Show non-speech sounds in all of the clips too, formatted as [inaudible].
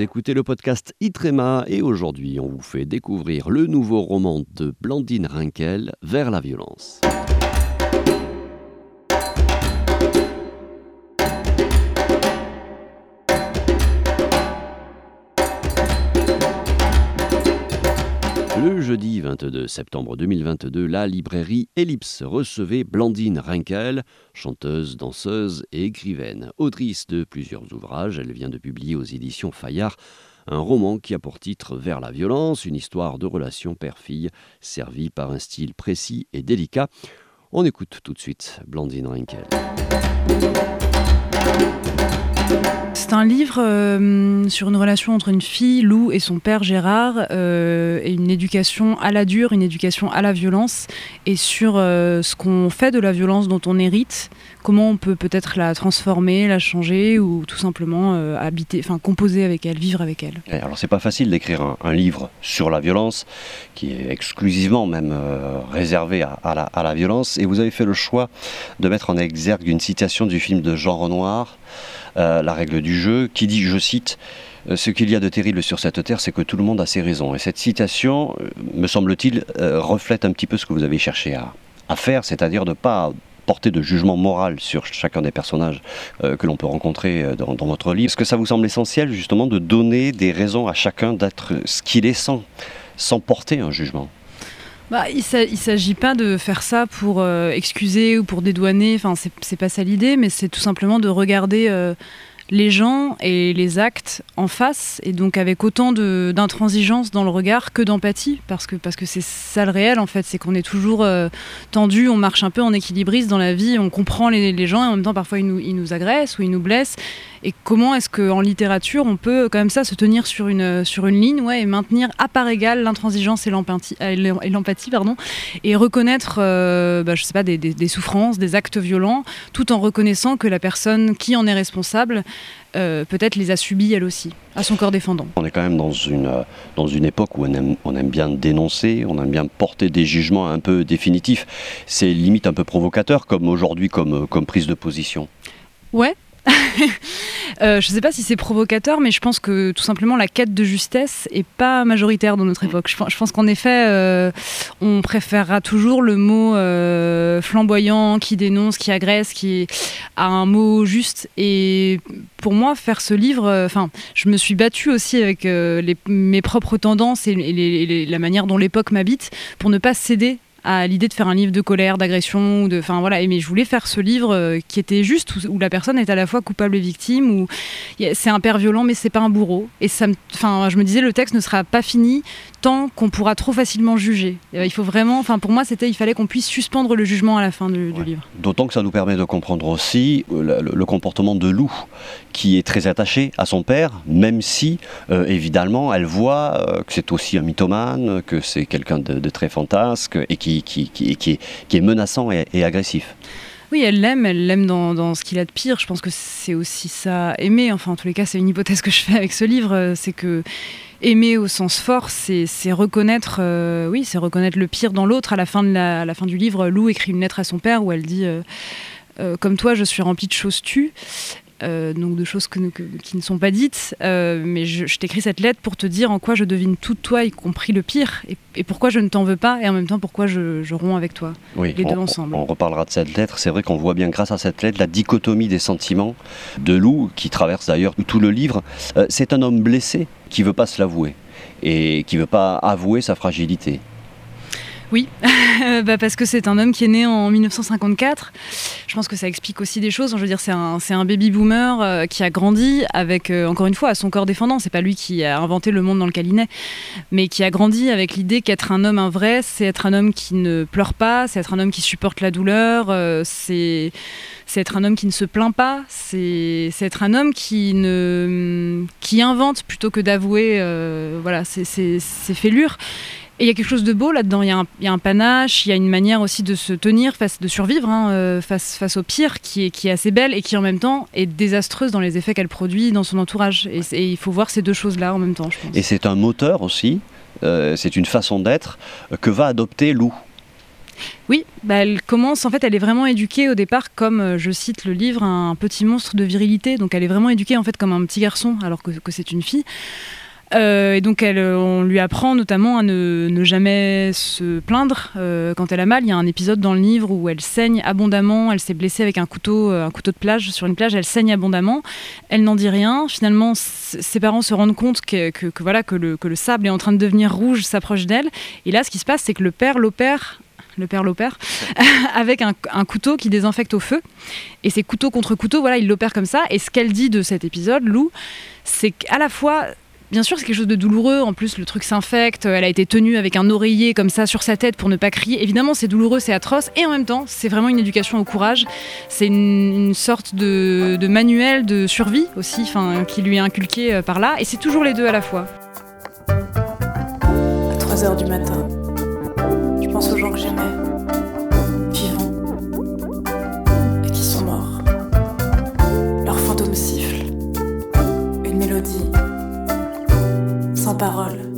Vous écoutez le podcast Itrema et aujourd'hui on vous fait découvrir le nouveau roman de Blandine Rinkel, Vers la violence. Le jeudi 22 septembre 2022, la librairie Ellipse recevait Blandine Rinkel, chanteuse, danseuse et écrivaine. Autrice de plusieurs ouvrages, elle vient de publier aux éditions Fayard un roman qui a pour titre Vers la violence, une histoire de relation père-fille, servie par un style précis et délicat. On écoute tout de suite Blandine Rinkel. C'est un livre euh, sur une relation entre une fille, Lou, et son père Gérard, euh, et une éducation à la dure, une éducation à la violence, et sur euh, ce qu'on fait de la violence dont on hérite, comment on peut peut-être la transformer, la changer, ou tout simplement habiter, enfin composer avec elle, vivre avec elle. Alors c'est pas facile d'écrire un, livre sur la violence, qui est exclusivement même réservé à la violence, et vous avez fait le choix de mettre en exergue une citation du film de Jean Renoir. Euh, la règle du jeu, qui dit, je cite, euh, ce qu'il y a de terrible sur cette terre, c'est que tout le monde a ses raisons. Et cette citation, euh, me semble-t-il, reflète un petit peu ce que vous avez cherché à, faire, c'est-à-dire de ne pas porter de jugement moral sur chacun des personnages que l'on peut rencontrer dans, votre livre. Est-ce que ça vous semble essentiel justement de donner des raisons à chacun d'être ce qu'il est sans, sans porter un jugement? Bah, il ne s'agit pas de faire ça pour excuser ou pour dédouaner, enfin, c'est pas ça l'idée, mais c'est tout simplement de regarder les gens et les actes en face, et donc avec autant d'intransigeance dans le regard que d'empathie, parce que parce que c'est ça le réel en fait, c'est qu'on est toujours euh, tendu, on marche un peu en équilibriste dans la vie, on comprend les, les, gens et en même temps parfois ils nous, ils nous agressent ou ils nous blessent. Et comment est-ce qu'en littérature on peut quand même ça se tenir sur une, sur une ligne ouais, et maintenir à part égale l'intransigeance et l'empathie, euh, pardon, et reconnaître euh, bah, je sais pas, des, des, des souffrances, des actes violents, tout en reconnaissant que la personne qui en est responsable euh, peut-être les a subis elle aussi, à son corps défendant. On est quand même dans une, dans une époque où on aime, on aime bien dénoncer, on aime bien porter des jugements un peu définitifs. C'est limite un peu provocateur comme aujourd'hui, comme, comme prise de position. Ouais, [laughs] Euh, je ne sais pas si c'est provocateur, mais je pense que tout simplement la quête de justesse est pas majoritaire dans notre époque. Je, pense qu'en effet, euh, on préférera toujours le mot euh, flamboyant qui dénonce, qui agresse, qui a un mot juste. Et pour moi, faire ce livre, enfin, je me suis battue aussi avec mes propres tendances et, la manière dont l'époque m'habite pour ne pas céder à l'idée de faire un livre de colère, d'agression, de, enfin voilà. Mais je voulais faire ce livre euh, qui était juste où, la personne est à la fois coupable et victime, où c'est un père violent mais c'est pas un bourreau. Et ça, enfin, je me disais le texte ne sera pas fini tant qu'on pourra trop facilement juger. Euh, il faut vraiment, enfin pour moi c'était, il fallait qu'on puisse suspendre le jugement à la fin du, livre. D'autant que ça nous permet de comprendre aussi euh, le, comportement de Lou, qui est très attachée à son père, même si évidemment elle voit que c'est aussi un mythomane, que c'est quelqu'un de, très fantasque et qui qui, est, menaçant et, agressif. Oui, elle l'aime, elle l'aime dans, ce qu'il a de pire. Je pense que c'est aussi ça, aimer. Enfin, en tous les cas, c'est une hypothèse que je fais avec ce livre. C'est que aimer au sens fort, c'est reconnaître, euh, oui, c'est reconnaître le pire dans l'autre. À la fin de la, fin du livre, Lou écrit une lettre à son père où elle dit. Euh, euh, comme toi, je suis remplie de choses tues. Euh, donc de choses qui ne sont pas dites. Euh, mais je, t'écris cette lettre pour te dire en quoi je devine tout toi, y compris le pire, et, pourquoi je ne t'en veux pas, et en même temps pourquoi je, romps avec toi. Oui, les deux ensemble. On, reparlera de cette lettre. C'est vrai qu'on voit bien grâce à cette lettre la dichotomie des sentiments de Lou, qui traverse d'ailleurs tout le livre. Euh, c'est un homme blessé qui veut pas se l'avouer et qui veut pas avouer sa fragilité. Oui, [laughs] bah parce que c'est un homme qui est né en 1954. Je pense que ça explique aussi des choses. Je veux dire, c'est un, baby boomer euh, qui a grandi avec, euh, encore une fois, son corps défendant. C'est pas lui qui a inventé le monde dans lequel il naît, mais qui a grandi avec l'idée qu'être un homme un vrai, c'est être un homme qui ne pleure pas, c'est être un homme qui supporte la douleur, euh, c'est être un homme qui ne se plaint pas, c'est être un homme qui, ne, qui invente plutôt que d'avouer voilà, ses fêlures. Et il y a quelque chose de beau là-dedans. Il y, a un panache, il y a une manière aussi de se tenir, face, de survivre hein, euh, face, face au pire, qui est, qui est assez belle et qui en même temps est désastreuse dans les effets qu'elle produit dans son entourage. Et, il faut voir ces deux choses-là en même temps, je pense. Et c'est un moteur aussi, euh, c'est une façon d'être que va adopter Lou? Oui, bah elle commence, en fait, elle est vraiment éduquée au départ comme, euh, je cite le livre, un petit monstre de virilité. Donc elle est vraiment éduquée en fait comme un petit garçon alors que, que c'est une fille. Euh, et donc, elle, euh, on lui apprend notamment à ne, jamais se plaindre euh, quand elle a mal. Il y a un épisode dans le livre où elle saigne abondamment. Elle s'est blessée avec un couteau, un couteau de plage sur une plage. Elle saigne abondamment. Elle n'en dit rien. Finalement, ses parents se rendent compte que voilà que le, que le sable est en train de devenir rouge, s'approche d'elle. Et là, ce qui se passe, c'est que le père l'opère. Le père l'opère [laughs] avec un, un couteau qui désinfecte au feu. Et c'est couteau contre couteau, voilà, il l'opère comme ça. Et ce qu'elle dit de cet épisode, Lou, c'est qu'à la fois Bien sûr, c'est quelque chose de douloureux. En plus, le truc s'infecte. Elle a été tenue avec un oreiller comme ça sur sa tête pour ne pas crier. Évidemment, c'est douloureux, c'est atroce. Et en même temps, c'est vraiment une éducation au courage. C'est une, sorte de, manuel de survie aussi, qui lui est inculqué euh, par là. Et c'est toujours les deux à la fois. À 3 heures du matin, je pense aux gens que j'aimais, parole.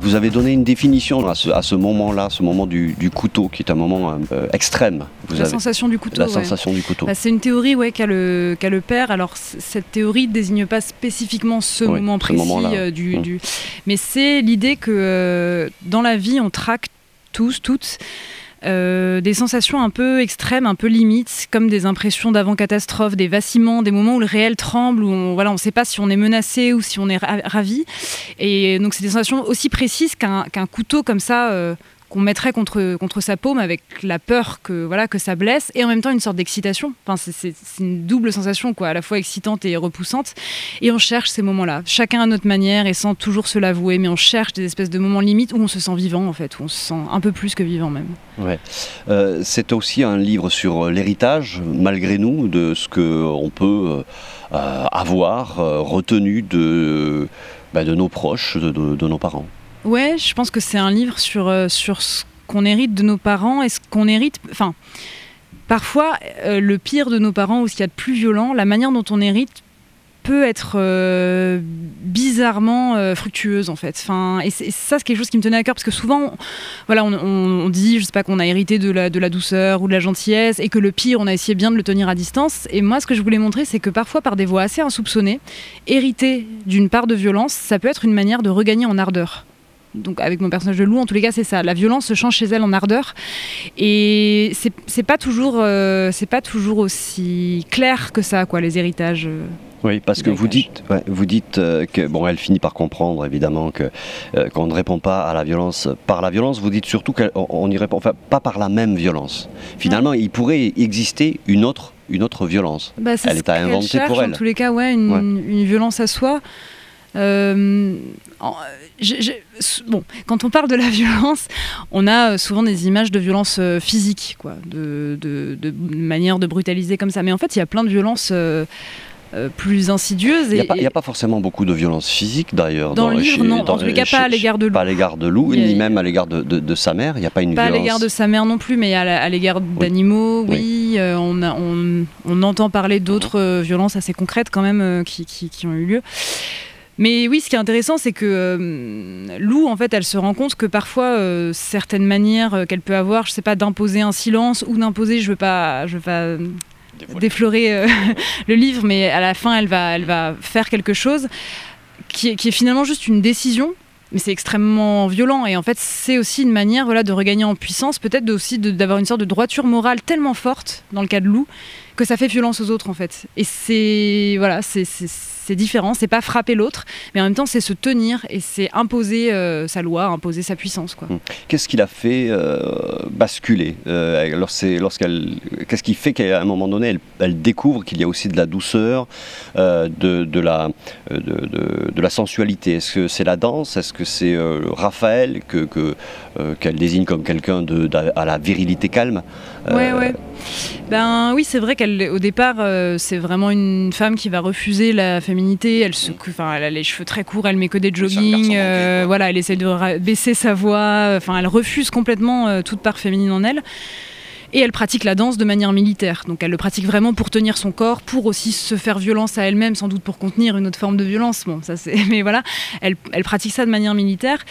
Vous avez donné une définition à ce, à ce moment-là, ce moment du, du couteau, qui est un moment euh, extrême. Vous La avez sensation du couteau. la ouais. sensation du couteau. Bah, c'est une théorie ouais, qu'a le, qu'a le père. Alors, cette théorie ne désigne pas spécifiquement ce Oui, moment ce précis euh, du, du- Mais c'est l'idée que euh, dans la vie, on traque tous, toutes. Euh, des sensations un peu extrêmes, un peu limites, comme des impressions d'avant-catastrophe, des vacillements, des moments où le réel tremble, où on ne sait pas si on est menacé ou si on est ra- ravi. Et donc c'est des sensations aussi précises qu'un qu'un couteau comme ça euh, qu'on mettrait contre, contre sa paume avec la peur que, voilà, que ça blesse et en même temps une sorte d'excitation. Enfin, c'est- une double sensation, quoi, à la fois excitante et repoussante. Et on cherche ces moments-là, chacun à notre manière et sans toujours se l'avouer, mais on cherche des espèces de moments limites où on se sent vivant, en fait, où on se sent un peu plus que vivant même. Ouais. Euh, c'est aussi un livre sur euh, l'héritage, malgré nous, de ce qu'on peut euh, avoir retenu de, bah, de nos proches, de- de nos parents. Ouais, je pense que c'est un livre sur, euh, sur ce qu'on hérite de nos parents et ce qu'on hérite. Enfin, parfois, euh, le pire de nos parents ou ce qu'il y a de plus violent, la manière dont on hérite peut être euh, bizarrement fructueuse en fait. Enfin, et, ça c'est quelque chose qui me tenait à cœur parce que souvent, on- voilà, on dit, je sais pas, qu'on a hérité de la, de la douceur ou de la gentillesse et que le pire, on a essayé bien de le tenir à distance. Et moi, ce que je voulais montrer, c'est que parfois, par des voies assez insoupçonnées, hériter d'une part de violence, ça peut être une manière de regagner en ardeur. Donc avec mon personnage de loup, en tous les cas, c'est ça. La violence se change chez elle en ardeur, et c'est pas toujours, euh, pas toujours aussi clair que ça, quoi, les héritages. euh. Oui, parce que vous dites, ouais, vous dites euh, que bon, elle finit par comprendre évidemment que euh, qu'on ne répond pas à la violence par la violence. Vous dites surtout qu'on n'y répond, enfin pas par la même violence. Finalement, il pourrait exister une autre, une autre violence. Bah, Elle est à inventer pour elle. En tous les cas, ouais, une, Ouais. une violence à soi. Euh, en- bon, quand on parle de la [laughs] violence, on a euh, souvent des images de violence euh, physique, quoi, de, de, de manière de brutaliser comme ça. Mais en fait, il y a plein de violences euh, euh, plus insidieuses. Il n'y a, pas- a forcément beaucoup de violence physique d'ailleurs. dans le livre, non. En tous les cas, pas à l'égard de Lou. Pas à l'égard de Lou, Il y a- ni même à l'égard de, de- de sa mère. Il n'y a pas une Pas à violence. l'égard de sa mère non plus, mais à l'égard d'animaux, oui. euh, on, a- on- on entend parler d'autres euh, violences assez concrètes quand même qui, qui- qui ont eu lieu. Mais oui, ce qui est intéressant, c'est que euh, Lou, en fait, elle se rend compte que parfois, euh, certaines manières euh, qu'elle peut avoir, je sais pas, d'imposer un silence ou d'imposer, je veux pas, je veux pas déflorer euh, [laughs] le livre, mais à la fin, elle va, elle va faire quelque chose qui est, qui est finalement juste une décision. Mais c'est extrêmement violent et en fait c'est aussi une manière voilà, de regagner en puissance, peut-être aussi d'avoir une sorte de droiture morale tellement forte dans le cas de Lou que ça fait violence aux autres en fait. Et c'est voilà, c'est différent, c'est pas frapper l'autre, mais en même temps c'est se tenir et c'est imposer euh, sa loi, imposer sa puissance. Quoi. Hum. Qu'est-ce qui l'a fait euh, basculer euh, lorsqu'elle, Qu'est-ce qui fait qu'à un moment donné elle, elle découvre qu'il y a aussi de la douceur, de, de, la, de, de, la sensualité? Est-ce que c'est la danse? Est-ce que c'est Raphaël que, que, qu'elle désigne comme quelqu'un de, à la virilité calme? Ouais, ouais. Ben oui, c'est vrai qu'au départ, c'est vraiment une femme qui va refuser la féminité elle, se, enfin, elle a les cheveux très courts, elle met que des jogging, euh, voilà, elle essaie de baisser sa voix, enfin, elle refuse complètement euh, toute part féminine en elle. Et elle pratique la danse de manière militaire. Donc elle le pratique vraiment pour tenir son corps, pour aussi se faire violence à elle-même, sans doute pour contenir une autre forme de violence. Bon, ça c'est. [laughs] Mais voilà, elle, elle pratique ça de manière militaire.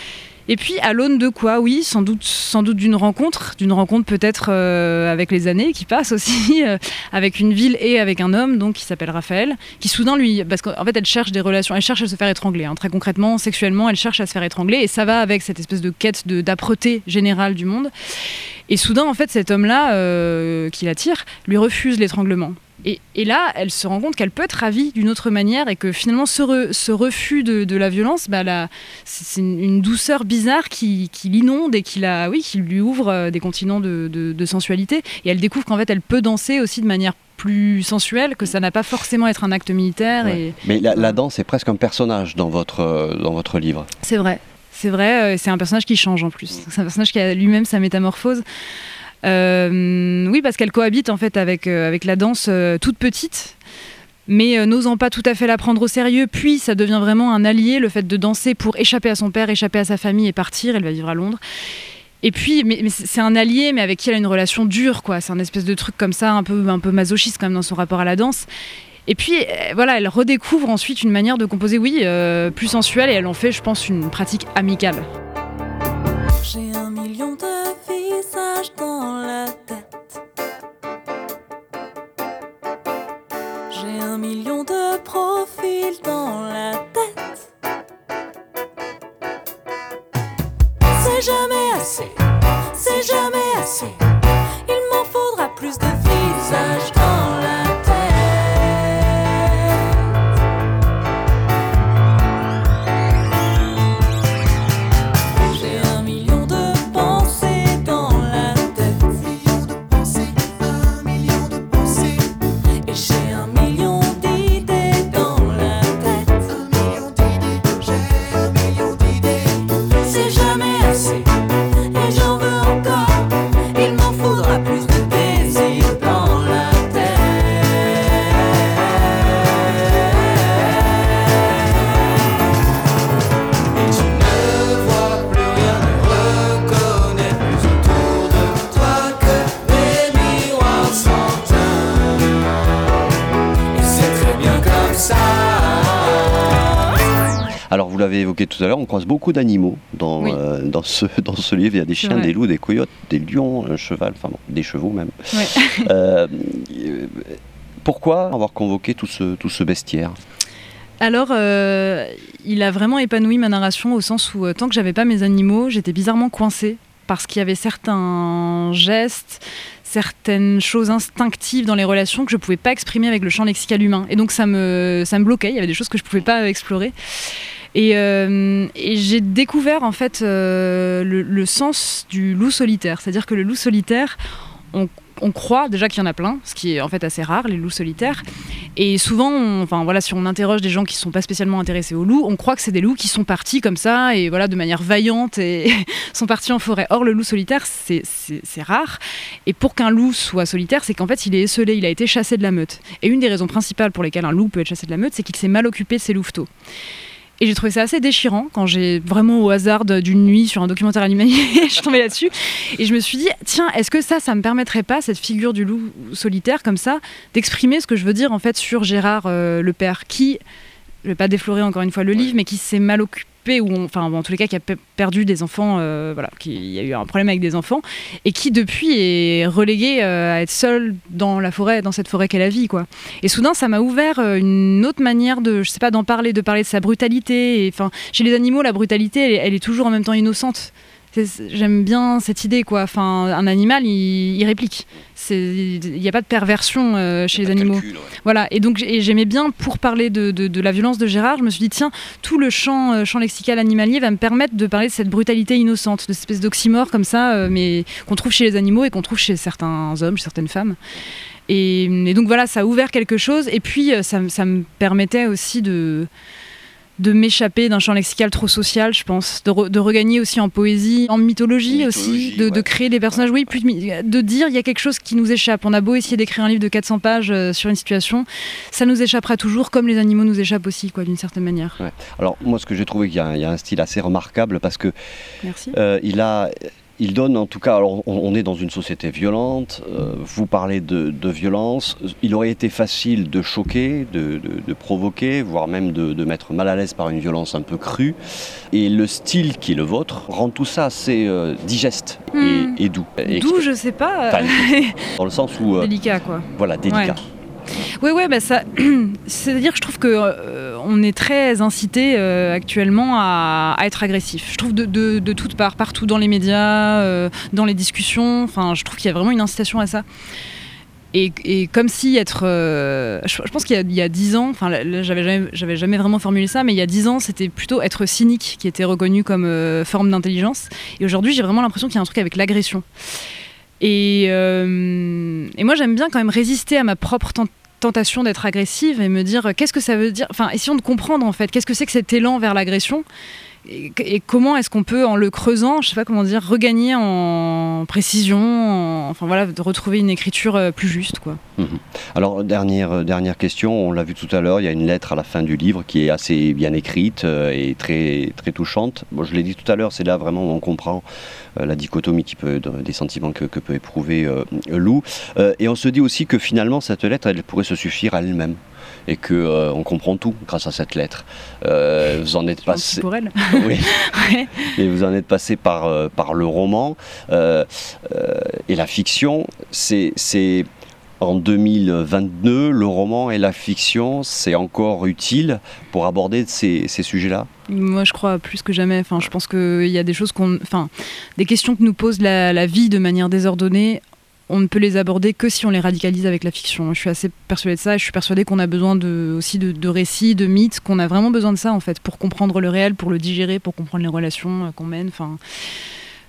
Et puis à l'aune de quoi Oui, sans doute, sans doute d'une rencontre, d'une rencontre peut-être euh, avec les années qui passent aussi, [laughs] euh, avec une ville et avec un homme, donc qui s'appelle Raphaël, qui soudain lui, parce qu'en fait elle cherche des relations, elle cherche à se faire étrangler, hein, très concrètement, sexuellement, elle cherche à se faire étrangler, et ça va avec cette espèce de quête d'âpreté générale du monde. Et soudain, en fait, cet homme-là euh, qui l'attire lui refuse l'étranglement. Et, là, elle se rend compte qu'elle peut être ravie d'une autre manière et que finalement, ce, refus de, la violence, bah, c'est une, douceur bizarre qui, l'inonde et qui, la, oui, qui lui ouvre euh, des continents de, sensualité. Et elle découvre qu'en fait, elle peut danser aussi de manière plus sensuelle, que ça n'a pas forcément être un acte militaire. Et, Mais la, danse est presque un personnage dans votre, euh, dans votre livre. C'est vrai. C'est vrai, euh, c'est un personnage qui change en plus. C'est un personnage qui a lui-même sa métamorphose. Euh, oui, parce qu'elle cohabite en fait avec, euh, avec la danse euh, toute petite mais n'osant pas tout à fait la prendre au sérieux, puis ça devient vraiment un allié, le fait de danser pour échapper à son père, échapper à sa famille et partir, elle va vivre à Londres. Et puis, mais, c'est un allié, mais avec qui elle a une relation dure, quoi. C'est un espèce de truc comme ça, un peu, un peu masochiste quand même dans son rapport à la danse. Et puis, voilà, elle redécouvre ensuite une manière de composer, oui, plus sensuelle, et elle en fait, je pense, une pratique amicale. Un million de profils dans la. Croise beaucoup d'animaux dans, euh, dans, ce, [laughs] dans ce livre. Il y a des chiens, des loups, des coyotes, des lions, un cheval, enfin des chevaux même. [laughs] Euh, pourquoi avoir convoqué tout ce, tout ce bestiaire? Alors, euh, il a vraiment épanoui ma narration au sens où, tant que j'avais pas mes animaux, j'étais bizarrement coincée parce qu'il y avait certains gestes, certaines choses instinctives dans les relations que je pouvais pas exprimer avec le champ lexical humain. Et donc ça me, ça me bloquait, il y avait des choses que je pouvais pas explorer. Euh, et, j'ai découvert en fait euh, le, sens du loup solitaire. C'est-à-dire que le loup solitaire, on, croit déjà qu'il y en a plein, ce qui est en fait assez rare, les loups solitaires. Et souvent, enfin voilà, si on interroge des gens qui ne sont pas spécialement intéressés aux loups, on croit que c'est des loups qui sont partis comme ça et voilà de manière vaillante et [laughs] sont partis en forêt. Or, le loup solitaire, c'est rare. Et pour qu'un loup soit solitaire, c'est qu'en fait, il est esselé, il a été chassé de la meute. Et une des raisons principales pour lesquelles un loup peut être chassé de la meute, c'est qu'il s'est mal occupé de ses louveteaux. Et j'ai trouvé ça assez déchirant quand j'ai vraiment au hasard d'une nuit sur un documentaire animalier, [laughs] je suis tombée là-dessus. Et je me suis dit, tiens, est-ce que ça, ça me permettrait pas, cette figure du loup solitaire comme ça, d'exprimer ce que je veux dire en fait sur Gérard euh, le père, qui, je vais pas déflorer encore une fois le livre, mais qui s'est mal occupé ou enfin en tous les cas qui a perdu des enfants, euh, voilà, qui y a eu un problème avec des enfants et qui depuis est relégué euh, à être seul dans la forêt, dans cette forêt qu'est la vie, quoi. Et soudain, ça m'a ouvert euh, une autre manière de, je sais pas, d'en parler, de parler de sa brutalité. Enfin, chez les animaux, la brutalité, elle, est toujours en même temps innocente. J'aime bien cette idée, quoi. Enfin, un animal, il, réplique. Il n'y a pas de perversion euh, chez les animaux. Voilà. Et donc, j'aimais bien, pour parler de, la violence de Gérard, je me suis dit, tiens, tout le champ, euh, champ lexical animalier va me permettre de parler de cette brutalité innocente, de cette espèce d'oxymore comme ça, euh, mais qu'on trouve chez les animaux et qu'on trouve chez certains hommes, chez certaines femmes. Et, donc voilà, ça a ouvert quelque chose. Et puis, ça me permettait aussi de de m'échapper d'un champ lexical trop social, je pense, de, regagner aussi en poésie, en mythologie, aussi, de, créer des personnages, oui, puis de dire il y a quelque chose qui nous échappe. On a beau essayer d'écrire un livre de 400 pages euh, sur une situation, ça nous échappera toujours, comme les animaux nous échappent aussi, quoi, d'une certaine manière. Alors moi, ce que j'ai trouvé qu'il y, a un style assez remarquable parce que euh, il a il donne en tout cas, alors on, est dans une société violente, euh, vous parlez de, violence, il aurait été facile de choquer, de, provoquer, voire même de, mettre mal à l'aise par une violence un peu crue. Et le style qui est le vôtre rend tout ça assez euh, digeste et, hmm. doux. Doux, je sais pas. [laughs] dans le sens où... Euh, délicat quoi. Voilà, délicat. Oui, ouais, bah ça. [clears throat] C'est-à-dire que je trouve que euh, on est très incité euh, actuellement à, être agressif. Je trouve de, de, toutes parts, partout dans les médias, euh, dans les discussions. Enfin, je trouve qu'il y a vraiment une incitation à ça. Et, comme si être. Je, pense qu'il y a dix ans, enfin, j'avais jamais, j'avais jamais vraiment formulé ça, mais il y a dix ans, c'était plutôt être cynique qui était reconnu comme forme d'intelligence. Et aujourd'hui, j'ai vraiment l'impression qu'il y a un truc avec l'agression. Et, et, moi, j'aime bien quand même résister à ma propre tentation d'être agressive et me dire euh, qu'est-ce que ça veut dire? Enfin, essayons de comprendre en fait, qu'est-ce que c'est que cet élan vers l'agression? Et, comment est-ce qu'on peut, en le creusant, je sais pas comment dire, regagner en précision, enfin voilà, de retrouver une écriture euh, plus juste, quoi. Mhm. Alors dernière euh, dernière question, on l'a vu tout à l'heure, il y a une lettre à la fin du livre qui est assez bien écrite euh, et très très touchante. Bon, je l'ai dit tout à l'heure, c'est là vraiment où on comprend la dichotomie des sentiments que, peut éprouver Lou. et on se dit aussi que finalement cette lettre, elle pourrait se suffire à elle-même et que euh, on comprend tout grâce à cette lettre. Euh, vous en êtes passé. Pour elle. [laughs] oui. [laughs] Et vous en êtes passé par euh, par le roman et la fiction. C'est c'est en 2022, le roman et la fiction, c'est encore utile pour aborder ces, ces sujets-là? Moi, je crois plus que jamais. Enfin, je pense qu'il y a des choses qu'on, enfin, des questions que nous pose la, la vie de manière désordonnée on ne peut les aborder que si on les radicalise avec la fiction. Je suis assez persuadée de ça je suis persuadée qu'on a besoin aussi de, récits, de mythes, qu'on a vraiment besoin de ça en fait pour comprendre le réel, pour le digérer, pour comprendre les relations euh, qu'on mène. Enfin,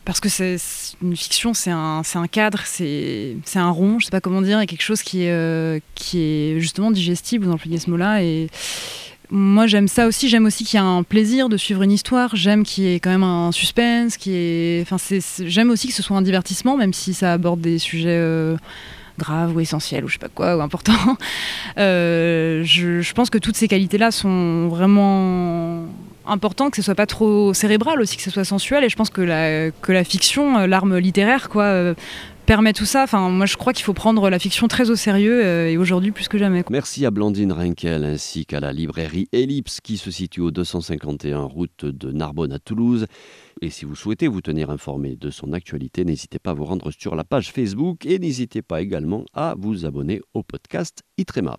parce que c'est une fiction, c'est un, un, cadre, c'est un rond, je sais pas comment dire, et quelque chose qui est, euh, qui est justement digestible, vous employez ce mot-là, et, moi j'aime ça aussi, j'aime aussi qu'il y ait un plaisir de suivre une histoire, j'aime qu'il y ait quand même un suspense, qui est... enfin, j'aime aussi que ce soit un divertissement, même si ça aborde des sujets euh, graves ou essentiels ou je sais pas quoi, ou importants. [laughs] Euh, je, pense que toutes ces qualités-là sont vraiment importantes, que ce soit pas trop cérébral aussi, que ce soit sensuel, et je pense que la, que la fiction, euh, l'arme littéraire, quoi, permet tout ça. Enfin, moi, je crois qu'il faut prendre la fiction très au sérieux euh, et aujourd'hui plus que jamais. Merci à Blandine Rinkel ainsi qu'à la librairie Ellipse qui se situe au 251 route de Narbonne à Toulouse. Et si vous souhaitez vous tenir informé de son actualité, n'hésitez pas à vous rendre sur la page Facebook et n'hésitez pas également à vous abonner au podcast Itrema.